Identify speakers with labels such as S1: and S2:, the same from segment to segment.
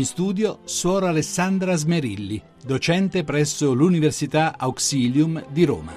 S1: In studio Suora Alessandra Smerilli, docente presso l'Università Auxilium di Roma.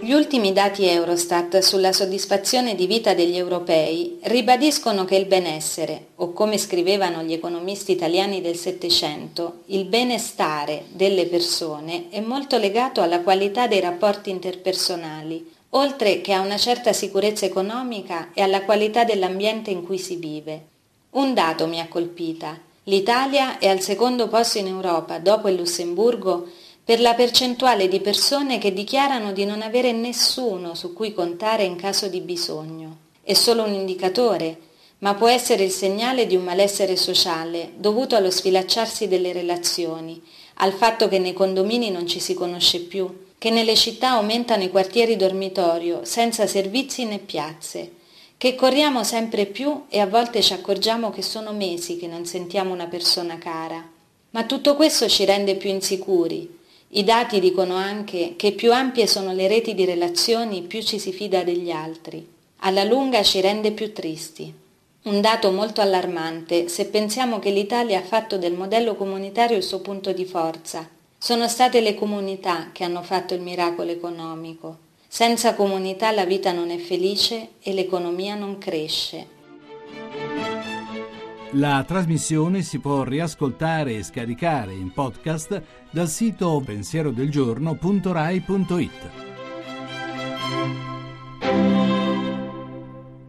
S2: Gli ultimi dati Eurostat sulla soddisfazione di vita degli europei ribadiscono che il benessere, o come scrivevano gli economisti italiani del Settecento, il benestare delle persone è molto legato alla qualità dei rapporti interpersonali, oltre che a una certa sicurezza economica e alla qualità dell'ambiente in cui si vive. Un dato mi ha colpita. L'Italia è al secondo posto in Europa, dopo il Lussemburgo, per la percentuale di persone che dichiarano di non avere nessuno su cui contare in caso di bisogno. È solo un indicatore, ma può essere il segnale di un malessere sociale dovuto allo sfilacciarsi delle relazioni, al fatto che nei condomini non ci si conosce più, che nelle città aumentano i quartieri dormitorio senza servizi né piazze, che corriamo sempre più e a volte ci accorgiamo che sono mesi che non sentiamo una persona cara. Ma tutto questo ci rende più insicuri. I dati dicono anche che più ampie sono le reti di relazioni, più ci si fida degli altri. Alla lunga ci rende più tristi. Un dato molto allarmante se pensiamo che l'Italia ha fatto del modello comunitario il suo punto di forza. Sono state le comunità che hanno fatto il miracolo economico. Senza comunità la vita non è felice e l'economia non cresce.
S1: La trasmissione si può riascoltare e scaricare in podcast dal sito pensierodelgiorno.rai.it.